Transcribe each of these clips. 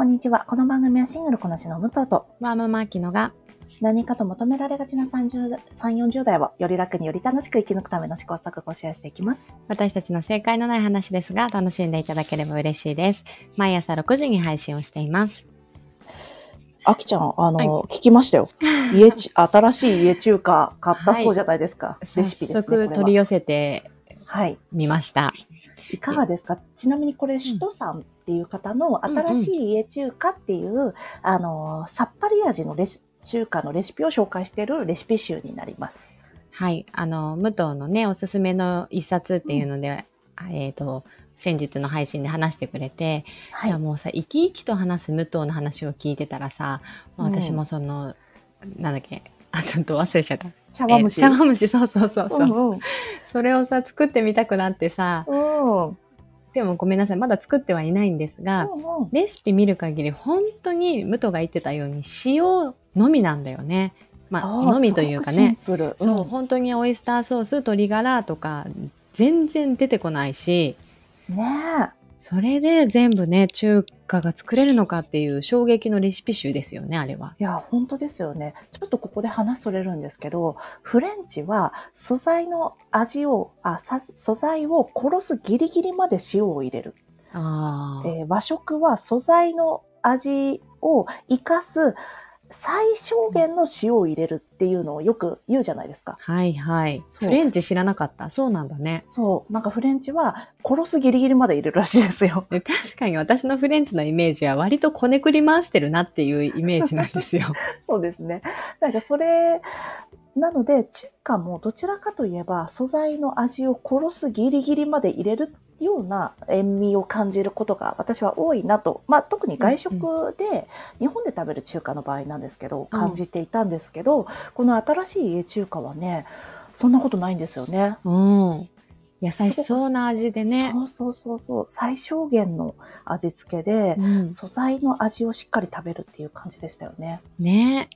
こんにちは。この番組はシングルこなしの武藤とワーママアキノが何かと求められがちな30 3、40代をより楽により楽しく生き抜くための試行錯誤をシェアしていきます。私たちの正解のない話ですが楽しんでいただければ嬉しいです。毎朝6時に配信をしています。あきちゃん、あの、はい聞きましたよ。家ち、新しい家中華買ったそうじゃないですか。レシピですね。早速取り寄せてはい。みました。いかがですか？ちなみにこれ、首都さんっていう方の新しい家中華っていう、あの、さっぱり味のレシ中華のレシピを紹介しているレシピ集になります。はい。あの、武藤のね、おすすめの一冊っていうので、えっ、と、先日の配信で話してくれて、はいいや。もうさ、生き生きと話す武藤の話を聞いてたらさ、もう私もその、なんだっけ、あ、ちょっと忘れちゃった。茶碗蒸し。え茶碗蒸し、そうそうそうそう。うんうん。それをさ、作ってみたくなってさ、うん。うんでもごめんなさい、まだ作ってはいないんですが、うんレシピ見る限り本当に武藤が言ってたように塩のみなんだよね。まあ、のみというかね。すごくシンプル。そう、本当にオイスターソース、鶏ガラとか全然出てこないし、うん。ねそれで全部ね、中華が作れるのかっていう衝撃のレシピ集ですよね、あれは。え。いや、本当ですよね。ちょっとここで話それるんですけど、フレンチは素材の味を、あ、さ素材を殺すギリギリまで塩を入れる。ああ、えー和食は素材の味を生かす最小限の塩を入れるっていうのをよく言うじゃないですか。はいはい。フレンチ知らなかった？そうなんだね。そう。なんかフレンチは殺すギリギリまで入れるらしいですよ。で確かに私のフレンチのイメージは割とこねくり回してるなっていうイメージなんですよ。そうですね。なんかそれ、なので中華もどちらかといえば素材の味を殺すギリギリまで入れるような塩味を感じることが私は多いなと、まあ特に外食で、日本で食べる中華の場合なんですけど、感じていたんですけど、この新しい家中華はね、そんなことないんですよね。うん。優しそうな味でね。そうそうそうそう。最小限の味付けで、うん、素材の味をしっかり食べるっていう感じでしたよね。ね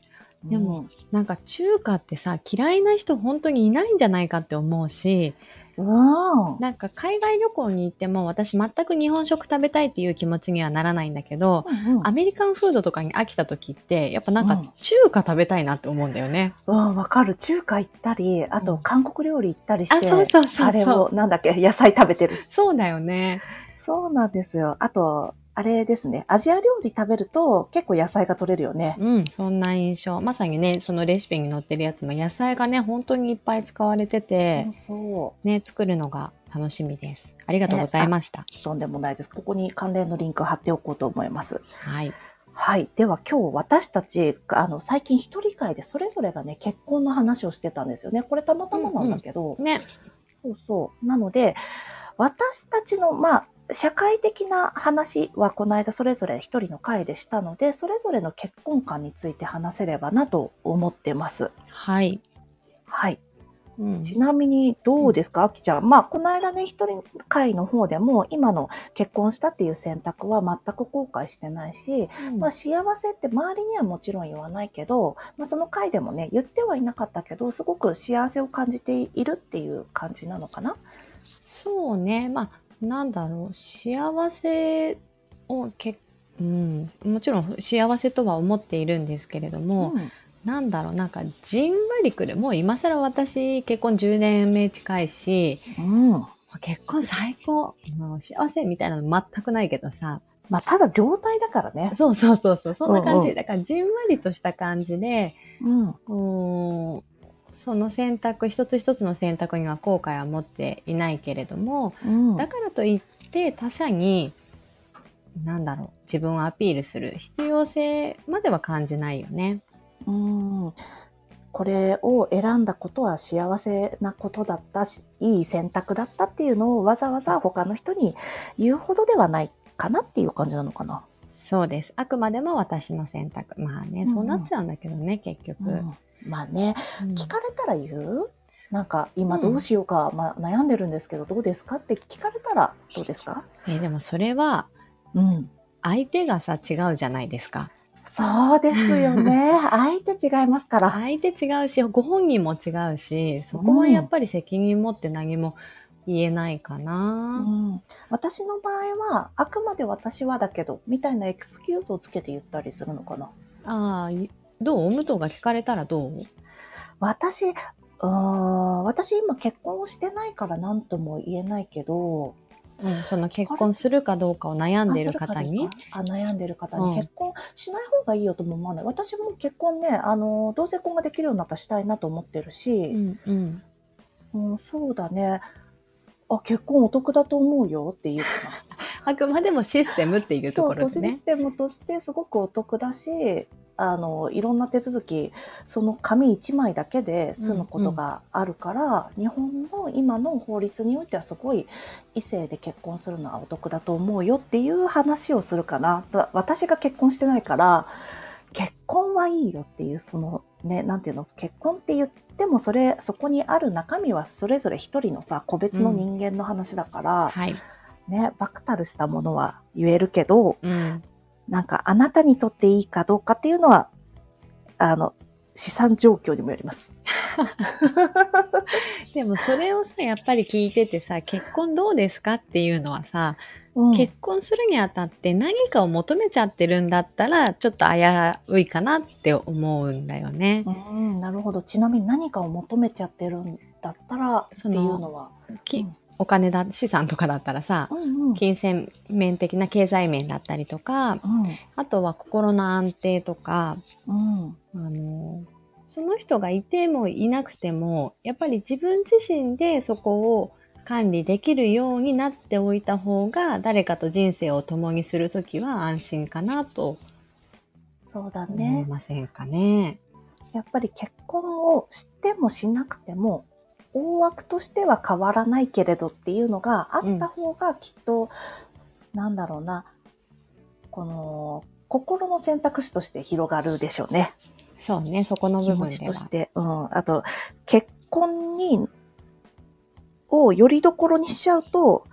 でもうん、なんか中華ってさ、嫌いな人本当にいないんじゃないかって思うし、うん。なんか海外旅行に行っても私全く日本食食べたいっていう気持ちにはならないんだけど、うんアメリカンフードとかに飽きた時って、やっぱなんうんか中華食べたいなって思うんだよね。うん、わかる。中華行ったり、あとうん韓国料理行ったりして、あそうそうそうそうあれを、なんだっけ、野菜食べてる。そうだよね。そうなんですよ。あと、あれですね。アジア料理食べると結構野菜が取れるよね。うん、そんな印象。まさにね、そのレシピに載ってるやつも野菜がね、本当にいっぱい使われてて、そね、作るのが楽しみです。ありがとうございました。う。とんでもないです。ここに関連のリンク貼っておこうと思います。はい。はい。では今日私たち、あの、最近一人会でそれぞれがね、結婚の話をしてたんですよね。これたまたまなんだけど、ね。そうそう。なので、私たちの、まあ、社会的な話はこの間それぞれ一人の会でしたので、それぞれの結婚観について話せればなと思ってます。はい。はい。うんちなみにどうですか、あきちゃん。まあ、この間ね、一人会の方でも、今の結婚したっていう選択は全く後悔してないし、まあ、幸せって周りにはもちろん言わないけど、まあ、その回でもね、言ってはいなかったけど、すごく幸せを感じているっていう感じなのかな？そうね。まあ、なんだろう。幸せをけ、うん、もちろん幸せとは思っているんですけれども、うんなんだろう、なんかじんわりくる。もう今更私結婚10年目近いし、うん。結婚最高、もう幸せみたいなの全くないけどさ。まあ、ただ状態だからね。そうそうそうそう、そんな感じ。うんうんだからじんわりとした感じで、うん。うーんその選択、一つ一つの選択には後悔は持っていないけれども、うん。だからといって他者に、なんだろう、自分をアピールする必要性までは感じないよね。うん。これを選んだことは幸せなことだったし、いい選択だったっていうのをわざわざ他の人に言うほどではないかなっていう感じなのかな。そうです。あくまでも私の選択。まあね、そうなっちゃうんだけどね、結局。うんまあね、うん聞かれたら言う？なんか今どうしようか、まあ、悩んでるんですけどどうですか？って聞かれたらどうですか？えーでもそれはうん。相手がさ違うじゃないですか。そうですよね。相手違いますから。相手違うし、ご本人も違うし、そこはやっぱり責任持って何も言えないかうな。ん、私の場合は、あくまで私はだけど、みたいなエクスキューズをつけて言ったりするのかな。ああ、いどう？武藤が聞かれたらどう？私、うーん、私今結婚をしてないから何とも言えないけど、うん、その結婚するかどうかを悩んでるあ方に？あ悩んでる方うんに結婚しない方がいいよとも思わない。私も結婚ね、あの、同性婚ができるようになったらしたいなと思ってるうし、んうん。うん、そうだね。あ、結婚お得だと思うよっていうかな。あくまでもシステムっていうところでねシス。テムとしてすごくお得だし、あの、いろんな手続き、その紙1枚だけで済むことがあるから、日本の今の法律においてはすごい異性で結婚するのはお得だと思うよっていう話をするかな。私が結婚してないから、結婚はいいよっていう、そのね、なんていうの、結婚って言ってもそれ、そこにある中身はそれぞれ一人のさ、個別の人間の話だから、はい。ね、バクタルしたものは言えるけど、うん。なんかあなたにとっていいかどうかっていうのは、あの、資産状況にもよります。でもそれをさ、やっぱり聞いててさ、結婚どうですかっていうのはさ、うん、結婚するにあたって何かを求めちゃってるんだったら、ちょっと危ういかなって思うんだよね。うん、なるほど。ちなみに何かを求めちゃってるんだったらっていうのは。きうんお金だ、資産とかだったらさ、うんうん。うん金銭面的な経済面だったりとか、あとは心の安定とか、うん。あの、その人がいてもいなくても、やっぱり自分自身でそこを管理できるようになっておいた方が、誰かと人生を共にするときは安心かなとそうだ思いね。ませんかね。やっぱり結婚をしてもしなくても、大枠としては変わらないけれどっていうのがあった方がきっと、なんだろうな、この、心の選択肢として広がるでしょうね。そうね、そこの部分では。ちとして。うん。あと、結婚に、をよりどころにしちゃうと、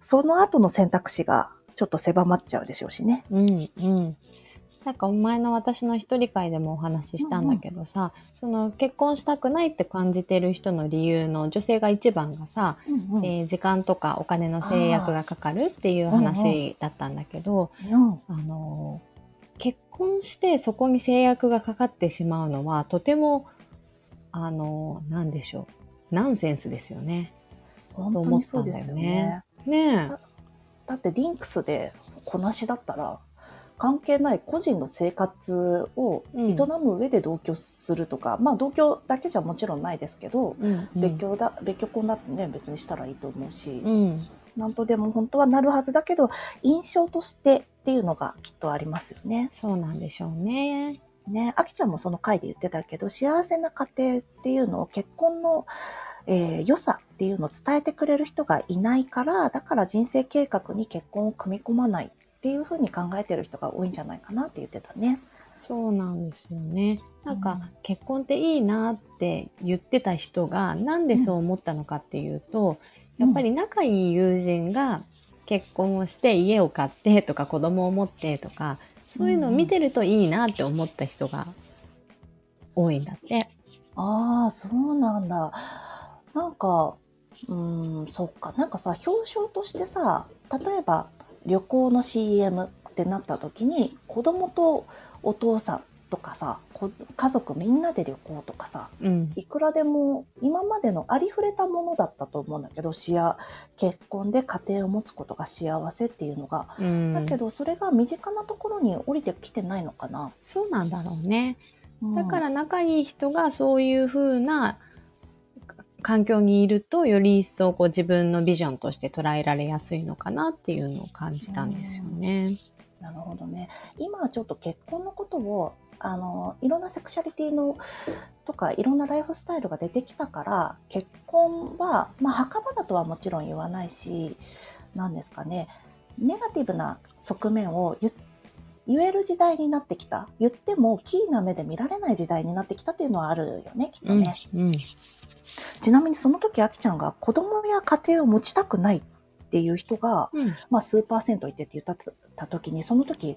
その後の選択肢がちょっと狭まっちゃうでしょうしね。うんうん。なんかお前の私の一人会でもお話ししたんだけどさ、その結婚したくないって感じてる人の理由の女性が一番がさ、うんうん。えー時間とかお金の制約がかかるっていう話だったんだけど、うんあのー結婚してそこに制約がかかってしまうのはとてもあのーなんでしょうナンセンスですよね。本当にそうですよね。ねだってリンクスでこなしだったら、関係ない個人の生活を営む上で同居するとか、まあ同居だけじゃもちろんないですけど、え、うんうん別居だ、別居婚だってね、別にしたらいいと思うし、うん、なんとでも本当はなるはずだけど、印象としてっていうのがきっとありますよね。そうなんでしょうね。ね、あきちゃんもその回で言ってたけど、幸せな家庭っていうのを結婚の、えー良さっていうのを伝えてくれる人がいないから、だから人生計画に結婚を組み込まないっていうふうに考えてる人が多いんじゃないかなって言ってたね。そうなんですよね。なんか、うん結婚っていいなって言ってた人がなんでそう思ったのかっていうと、やっぱり仲いい友人が結婚をして家を買ってとか子供を持ってとかそういうのを見てるといいなって思った人が多いんだって。ああ、そうなんだ。なんか、うーん、そっか。なんかさ、表彰としてさ、例えば旅行の CM ってなった時に、子供とお父さんとかさ、こ家族みんなで旅行とかさ、うん、いくらでも今までのありふれたものだったと思うんだけど、幸結婚で家庭を持つことが幸せっていうのが。うん、だけど、それが身近なところに降りてきてないのかな。そうなんだろうね。うんだから仲いい人がそういう風な環境にいるとより一層こう自分のビジョンとして捉えられやすいのかなっていうのを感じたんですよね。なるほどね。今はちょっと結婚のことを、あの、いろんなセクシャリティのとか、いろんなライフスタイルが出てきたから、結婚は、まあ、墓場だとはもちろん言わないし、なんですかね、ネガティブな側面を言言える時代になってきた。言っても、キーな目で見られない時代になってきたっていうのはあるよね、きっとうんね。うん。ちなみにその時、あきちゃんが子供や家庭を持ちたくないっていう人が、うん。まあ、数パーセントいてって言ったた時に、その時、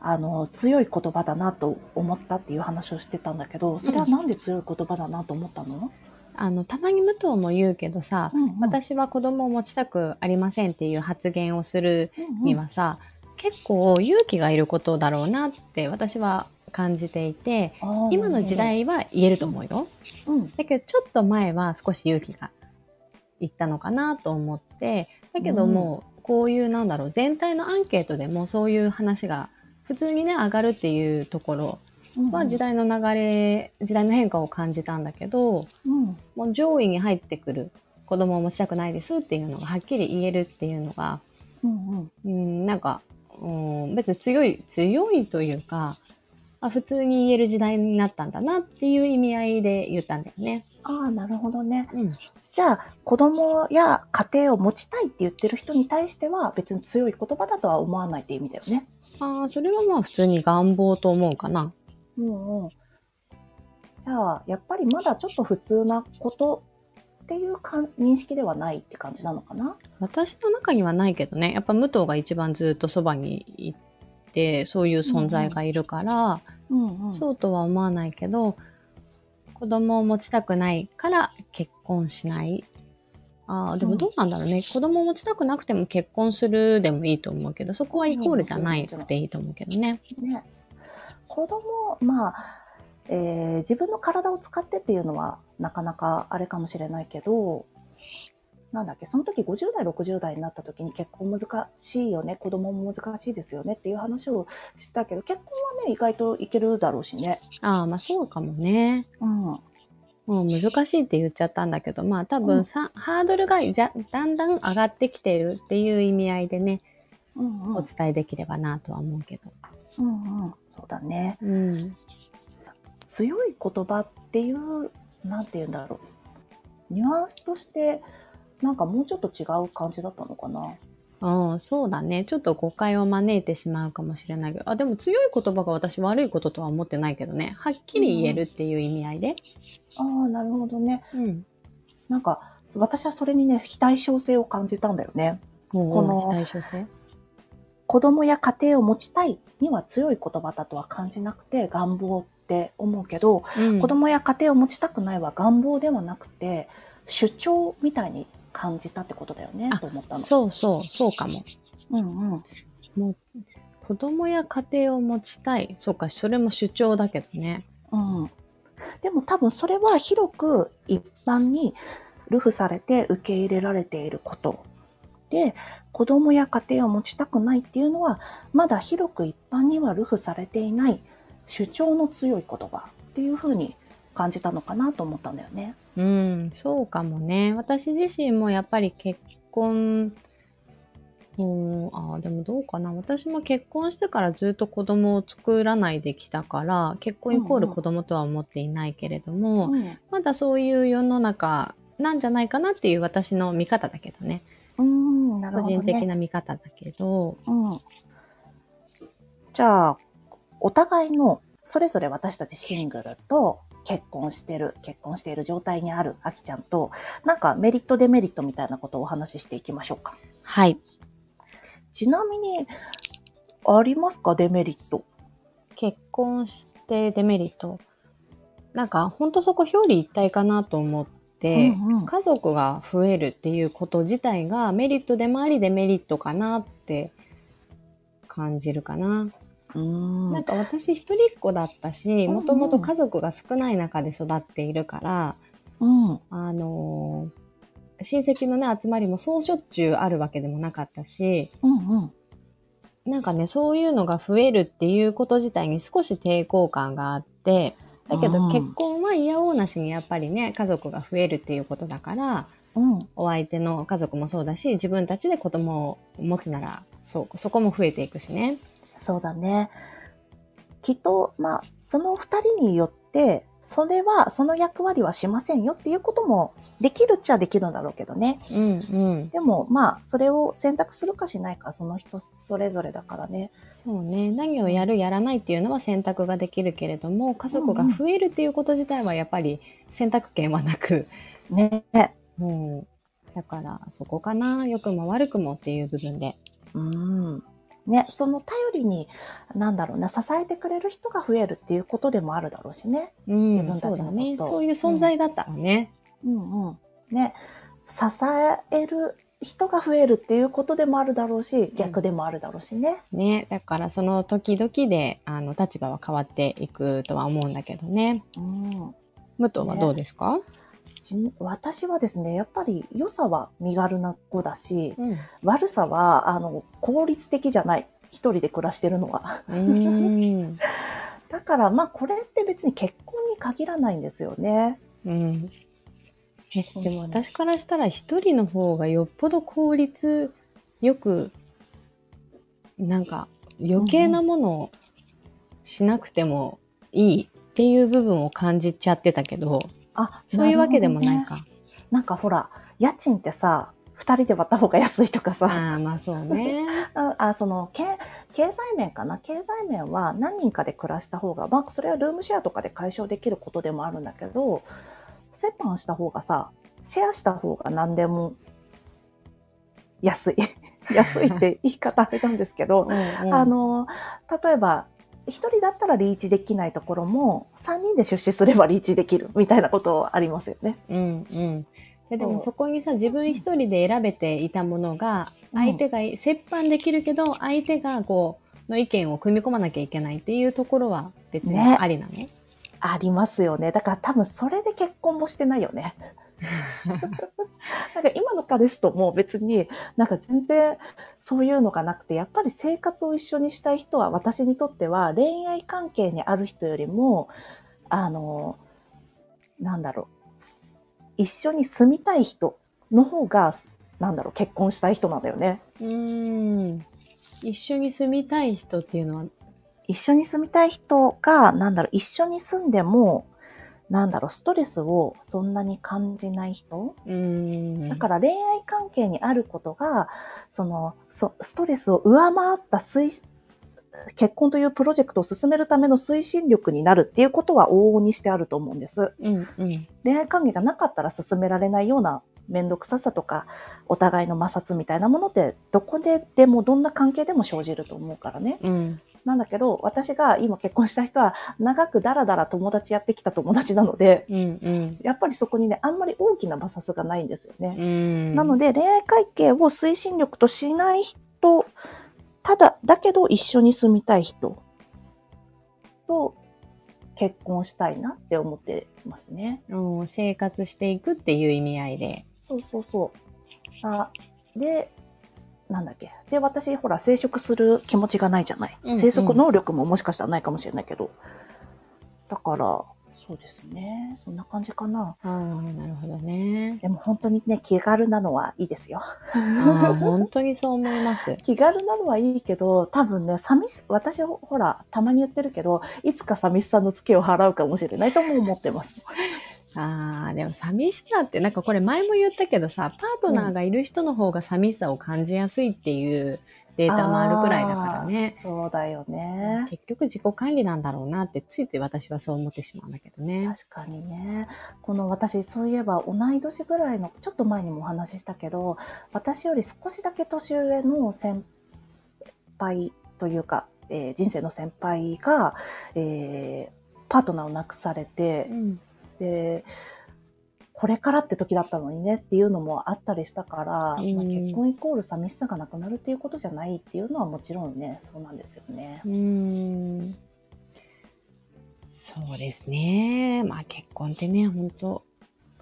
あの、強い言葉だなと思ったっていう話をしてたんだけど、それはなんで強い言葉だなと思ったの、あの、たまに武藤も言うけどさ、うんうん。私は子供を持ちたくありませんっていう発言をするうん。にはさ、結構勇気がいることだろうなって私は感じていて、今の時、代は言えると思うよ。うん。だけどちょっと前は少し勇気がいったのかなと思って、だけどもうこういうなんだろう、全体のアンケートでもそういう話が普通にね、上がるっていうところうんは時代の流れ、時代の変化を感じたんだけど、うん。もう上位に入ってくる子供を持ちたくないですっていうのがはっきり言えるっていうのが、うんうん。うん、なんか、うん、別に強い、強いというか、あ普通に言える時代になったんだなっていう意味合いで言ったんだよね。ああ、なるほどね。うん。じゃあ、子供や家庭を持ちたいって言ってる人に対しては、別に強い言葉だとは思わないって意味だよね。ああ、それはまあ普通に願望と思うかな。うんうん。じゃあ、やっぱりまだちょっと普通なことっていうかん認識ではないって感じなのかな？私の中にはないけどね、やっぱ武藤が一番ずっとそばにいて、そういう存在がいるから、うんうん。そうとは思わないけど、子供を持ちたくないから結婚しない。ああ、でもどうなんだろうね、子供を持ちたくなくても結婚するでもいいと思うけど、そこはイコールじゃないくていいと思うけどね。ね。子供、まあ、えー自分の体を使ってっていうのはなかなかあれかもしれないけど、なんだっけ、その時50代、60代になった時に結婚難しいよね、子供も難しいですよねっていう話をしたけど、結婚はね、意外といけるだろうしね。ああ、まあそうかもね。うん。もう難しいって言っちゃったんだけど、まあ多うん分さ、ハードルがじゃだんだん上がってきているっていう意味合いでね、うんうん。お伝えできればなとは思うけど。うんうん。そうだね。うん。強い言葉っていう、なんて言うんだろう。ニュアンスとして、なんかもうちょっと違う感じだったのかな。うん、そうだね。ちょっと誤解を招いてしまうかもしれないけど、あ、でも強い言葉が私悪いこととは思ってないけどね。はっきり言えるっていう意味合いで。ああ、なるほどね。うん。なんか、私はそれにね、非対称性を感じたんだよね。ここの非対称性？子供や家庭を持ちたいには強い言葉だとは感じなくて、願望って思うけど、うん子供や家庭を持ちたくないは願望ではなくて、主張みたいに感じたってことだよね、あと思ったの。そうそう、そうかも。うんうん。もう、子供や家庭を持ちたい。そうか、それも主張だけどね。うん。でも多分それは広く一般にルフされて受け入れられていること。で、子供や家庭を持ちたくないっていうのは、まだ広く一般にはルフされていない主張の強い言葉っていう風に感じたのかなと思ったんだよね。うん、そうかもね。私自身もやっぱり結婚、うん、あーでもどうかな。私も結婚してからずっと子供を作らないできたから、結婚イコール子供とは思っていないけれども、うん。まだそういう世の中なんじゃないかなっていう私の見方だけどね。うん、なる個ほど、ね。人的な見方だけど、うん。じゃあ、お互いの、それぞれ私たちシングルと結婚してる、結婚している状態にあるあきちゃんと、なんかメリットデメリットみたいなことをお話ししていきましょうか。はい。ちなみに、ありますか？デメリット。結婚してデメリット。なんか、ほんとそこ表裏一体かなと思って、うんうん家族が増えるっていうこと自体がメリットでもありデメリットかなって感じるかな。うんなんか私一人っ子だったし、うんもともと家族が少ない中で育っているから、うん。あのー親戚のね、集まりもそうしょっちゅうあるわけでもなかったし、うんうん。なんかね、そういうのが増えるっていうこと自体に少し抵抗感があって、だけうんど結婚は嫌おうなしにやっぱりね、家族が増えるっていうことだから、うん。お相手の家族もそうだし、自分たちで子供を持つなら、そう、そこも増えていくしね。そうだね。きっと、まあ、その二人によって、それは、その役割はしませんよっていうこともできるっちゃできるんだろうけどね。うんうん。でも、まあ、それを選択するかしないか、その人それぞれだからね。そうね。何をやる、やらないっていうのは選択ができるけれども、家族が増えるっていうこと自体はやっぱり選択権はなく、ね。もう、だからそこかな。良くも悪くもっていう部分で。うん。ね、その頼りに、なんだろうな、支えてくれる人が増えるっていうことでもあるだろうしね。うん、自分たそうだちのね。そういう存在だったらね。うんうん。ね、支える人が増えるっていうことでもあるだろうし、逆でもあるだろうしね。ね、だからその時々であの立場は変わっていくとは思うんだけどね。うん。武藤はどうですか、ち私はですね、やっぱり良さは身軽な子だし、うん。悪さは、あの、効率的じゃない。一人で暮らしてるのは。だから、まあ、これって別に結婚に限らないんですよね。うん。え、でも私からしたら一人の方がよっぽど効率よく、なんか余計なものをしなくてもいいっていう部分を感じちゃってたけど、あ、そういうわけでもないか。なんかほら、家賃ってさ、二人で割った方が安いとかさ、ああ、まあそうね。ああその経経済面かな？経済面は何人かで暮らした方が、まあ、それはルームシェアとかで解消できることでもあるんだけど折半した方がさシェアした方が何でも安い。安いって言い方あれなんですけど、うんうん。あの例えば1人だったらリーチできないところも3人で出資すればリーチできるみたいなことありますよね。うんうん。ででもそこにさ、自分一人で選べていたものが、うん相手が折半できるけど、相手がこう、の意見を組み込まなきゃいけないっていうところは別にねありなの、ありますよね。だから多分それで結婚もしてないよね。なんか今の彼氏とも別になんか全然そういうのがなくて、やっぱり生活を一緒にしたい人は私にとっては恋愛関係にある人よりも、あの、なんだろう、一緒に住みたい人の方が、なんだろう、結婚したい人なんだよね。うーん。一緒に住みたい人っていうのは、一緒に住みたい人が、なんだろう、一緒に住んでも、なんだろう、ストレスをそんなに感じない人？だから恋愛関係にあることが、その、そストレスを上回った推、結婚というプロジェクトを進めるための推進力になるっていうことは往々にしてあると思うんです。うんうん。恋愛関係がなかったら進められないような面倒くささとか、お互いの摩擦みたいなものって、どこででもどんな関係でも生じると思うからね。うん。なんだけど、私が今結婚した人は、長くだらだら友達やってきた友達なので、うんうん。やっぱりそこにね、あんまり大きな摩擦がないんですよね。うん。なので、恋愛関係を推進力としない人、ただ、だけど一緒に住みたい人と結婚したいなって思ってますね。うん、生活していくっていう意味合いで。そうそうそう。あで、なんだっけ。で、私、ほら、生殖する気持ちがないじゃない。うんうん生殖能力ももしかしたらないかもしれないけど。だから、そうですね。そんな感じかな。ああ、なるほどね。でも本当にね、気軽なのはいいですよ。本当にそう思います。気軽なのはいいけど、多分ね、寂し、私ほほら、たまに言ってるけど、いつか寂しさのツケを払うかもしれないとも思ってます。ああ、でも寂しさって、なんかこれ前も言ったけどさ、パートナーがいる人の方が寂しさを感じやすいっていうデータもあるくらいだからね。そうだよね。結局自己管理なんだろうなって、ついつい私はそう思ってしまうんだけどね。確かにね。この私、そういえば同い年ぐらいの、ちょっと前にもお話ししたけど、私より少しだけ年上の先輩というか、えー人生の先輩が、えーパートナーを亡くされてう、ん。で、これからって時だったのにねっていうのもあったりしたから、うんまあ、結婚イコール寂しさがなくなるっていうことじゃないっていうのはもちろんね、そうなんですよね。うーん。そうですね。まあ結婚ってね、本当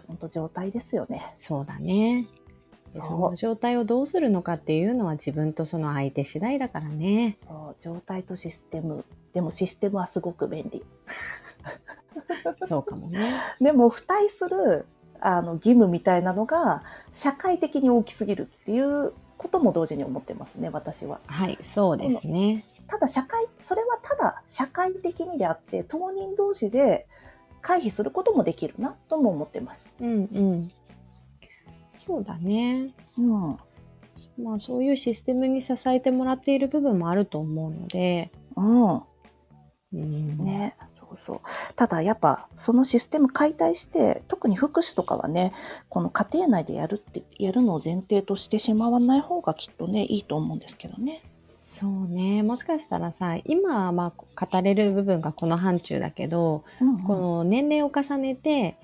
本当状態ですよね。そうだね。でそうその状態をどうするのかっていうのは自分とその相手次第だからね。そう状態とシステム。でもシステムはすごく便利。そうかもね。でも付帯するあの義務みたいなのが社会的に大きすぎるっていうことも同時に思ってますね、私は。はい、そうですね。ただ社会、それはただ社会的にであって、当人同士で回避することもできるなとも思ってます。うんうん。そうだね。うん。まあそういうシステムに支えてもらっている部分もあると思うので、うん。うん、ね。そうそう。ただやっぱそのシステム解体して、特に福祉とかはね、この家庭内でやるって、やるのを前提としてしまわない方がきっとね、いいと思うんですけどね。そうね。もしかしたらさ、今はまあ語れる部分がこの範疇だけど、うんうんこの年齢を重ねて、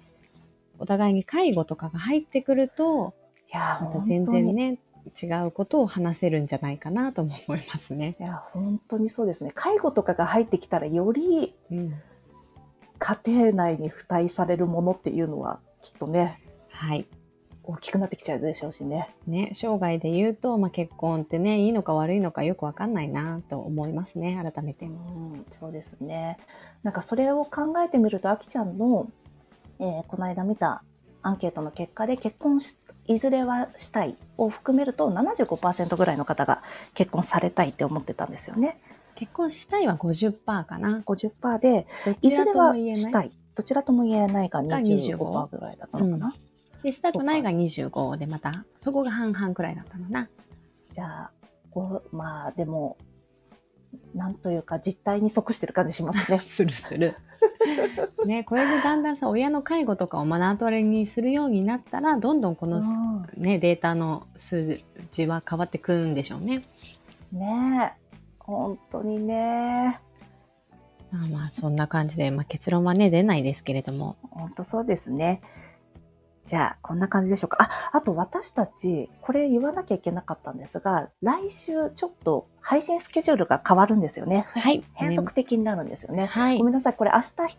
お互いに介護とかが入ってくると、いやー、また全然ね、違うことを話せるんじゃないかなとも思いますね。いや、本当にそうですね。介護とかが入ってきたら、よりうん。家庭内に付帯されるものっていうのは、きっとね、はい。大きくなってきちゃうでしょうしね。ね、生涯で言うと、まあ、結婚ってね、いいのか悪いのかよくわかんないなと思いますね、改めてう。ん、そうですね。なんかそれを考えてみると、あきちゃんの、えーこの間見たアンケートの結果で、結婚し、いずれはしたいを含めると、75%ぐらいの方が結婚されたいって思ってたんですよね。結婚したいは50%かな。50%で、い？ずれは。したい。どちらとも言えないがが25% 25%ぐらいだったのかな。で、したくないが25で、また、そこが半々くらいだったのな。じゃあ、こう、まあでも、なんというか実態に即してる感じしますね。するする。ね、これでだんだんさ、親の介護とかを目の当たりにするようになったら、どんどんこの、うんね、データの数字は変わってくるんでしょうね。ねえ。本当にね。まあまあ、そんな感じで、まあ結論はね、出ないですけれども。本当そうですね。じゃあ、こんな感じでしょうか。あ、あと私たち、これ言わなきゃいけなかったんですが、来週ちょっと配信スケジュールが変わるんですよね。はい。変則的になるんですよね。はいご。めんなさい、これ明日、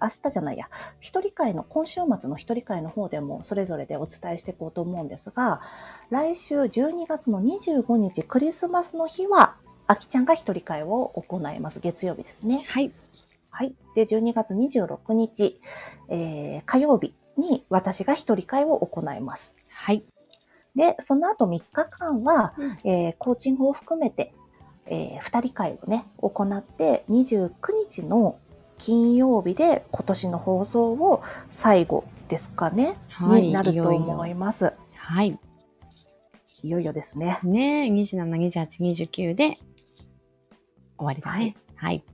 明日じゃないや、一人会の、今週末の一人会の方でもそれぞれでお伝えしていこうと思うんですが、来週12月の25日クリスマスの日は、あきちゃんが一人会を行います。月曜日ですね。はい。はい。で、12月26日、えー火曜日に私が一人会を行います。はい。で、その後3日間は、うんえーコーチングを含めて、え2人会をね、行って、29日の金曜日で今年の放送を最後ですかね、はい。になるといよい思よいます。はい。いよいよですね。ね27、28、29で終わりだね。はい。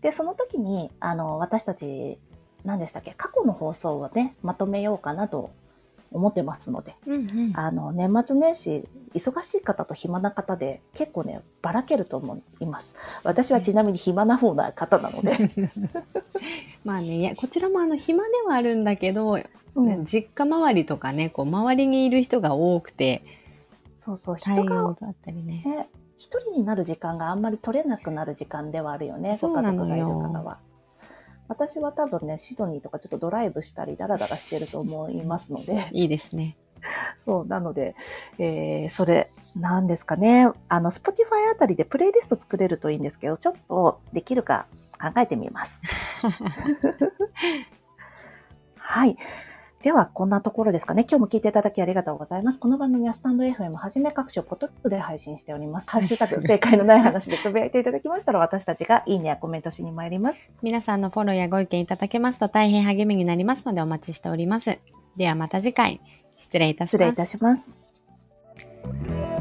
で、その時に、あの、私たち、何でしたっけ、過去の放送をね、まとめようかなと思ってますので、うんうん。あの、年末年始、忙しい方と暇な方で、結構ね、ばらけると思います。私はちなみに暇な方な方なので。まあね、いや、こちらもあの、暇ではあるんだけど、うん、実家周りとかね、こう、周りにいる人が多くて、そうそう、対人が応だったりね。ね、一人になる時間があんまり取れなくなる時間ではあるよね、そうなのよご家族がいる方は。私は多分ね、シドニーとかちょっとドライブしたり、ダラダラしてると思いますので、いいですね。そう、なので、えー、それ、なんですかね、あの、Spotify あたりでプレイリスト作れるといいんですけど、ちょっとできるか考えてみます。はい。では、こんなところですかね。今日も聞いていただきありがとうございます。この番組はスタンド FM はじめ各種ポッドキャストで配信しております。ハッシュタグ、正解のない話で つぶやいていただきましたら、私たちがいいねやコメントしに参ります。皆さんのフォローやご意見いただけますと大変励みになりますのでお待ちしております。ではまた次回、失礼いたします失礼い。たします。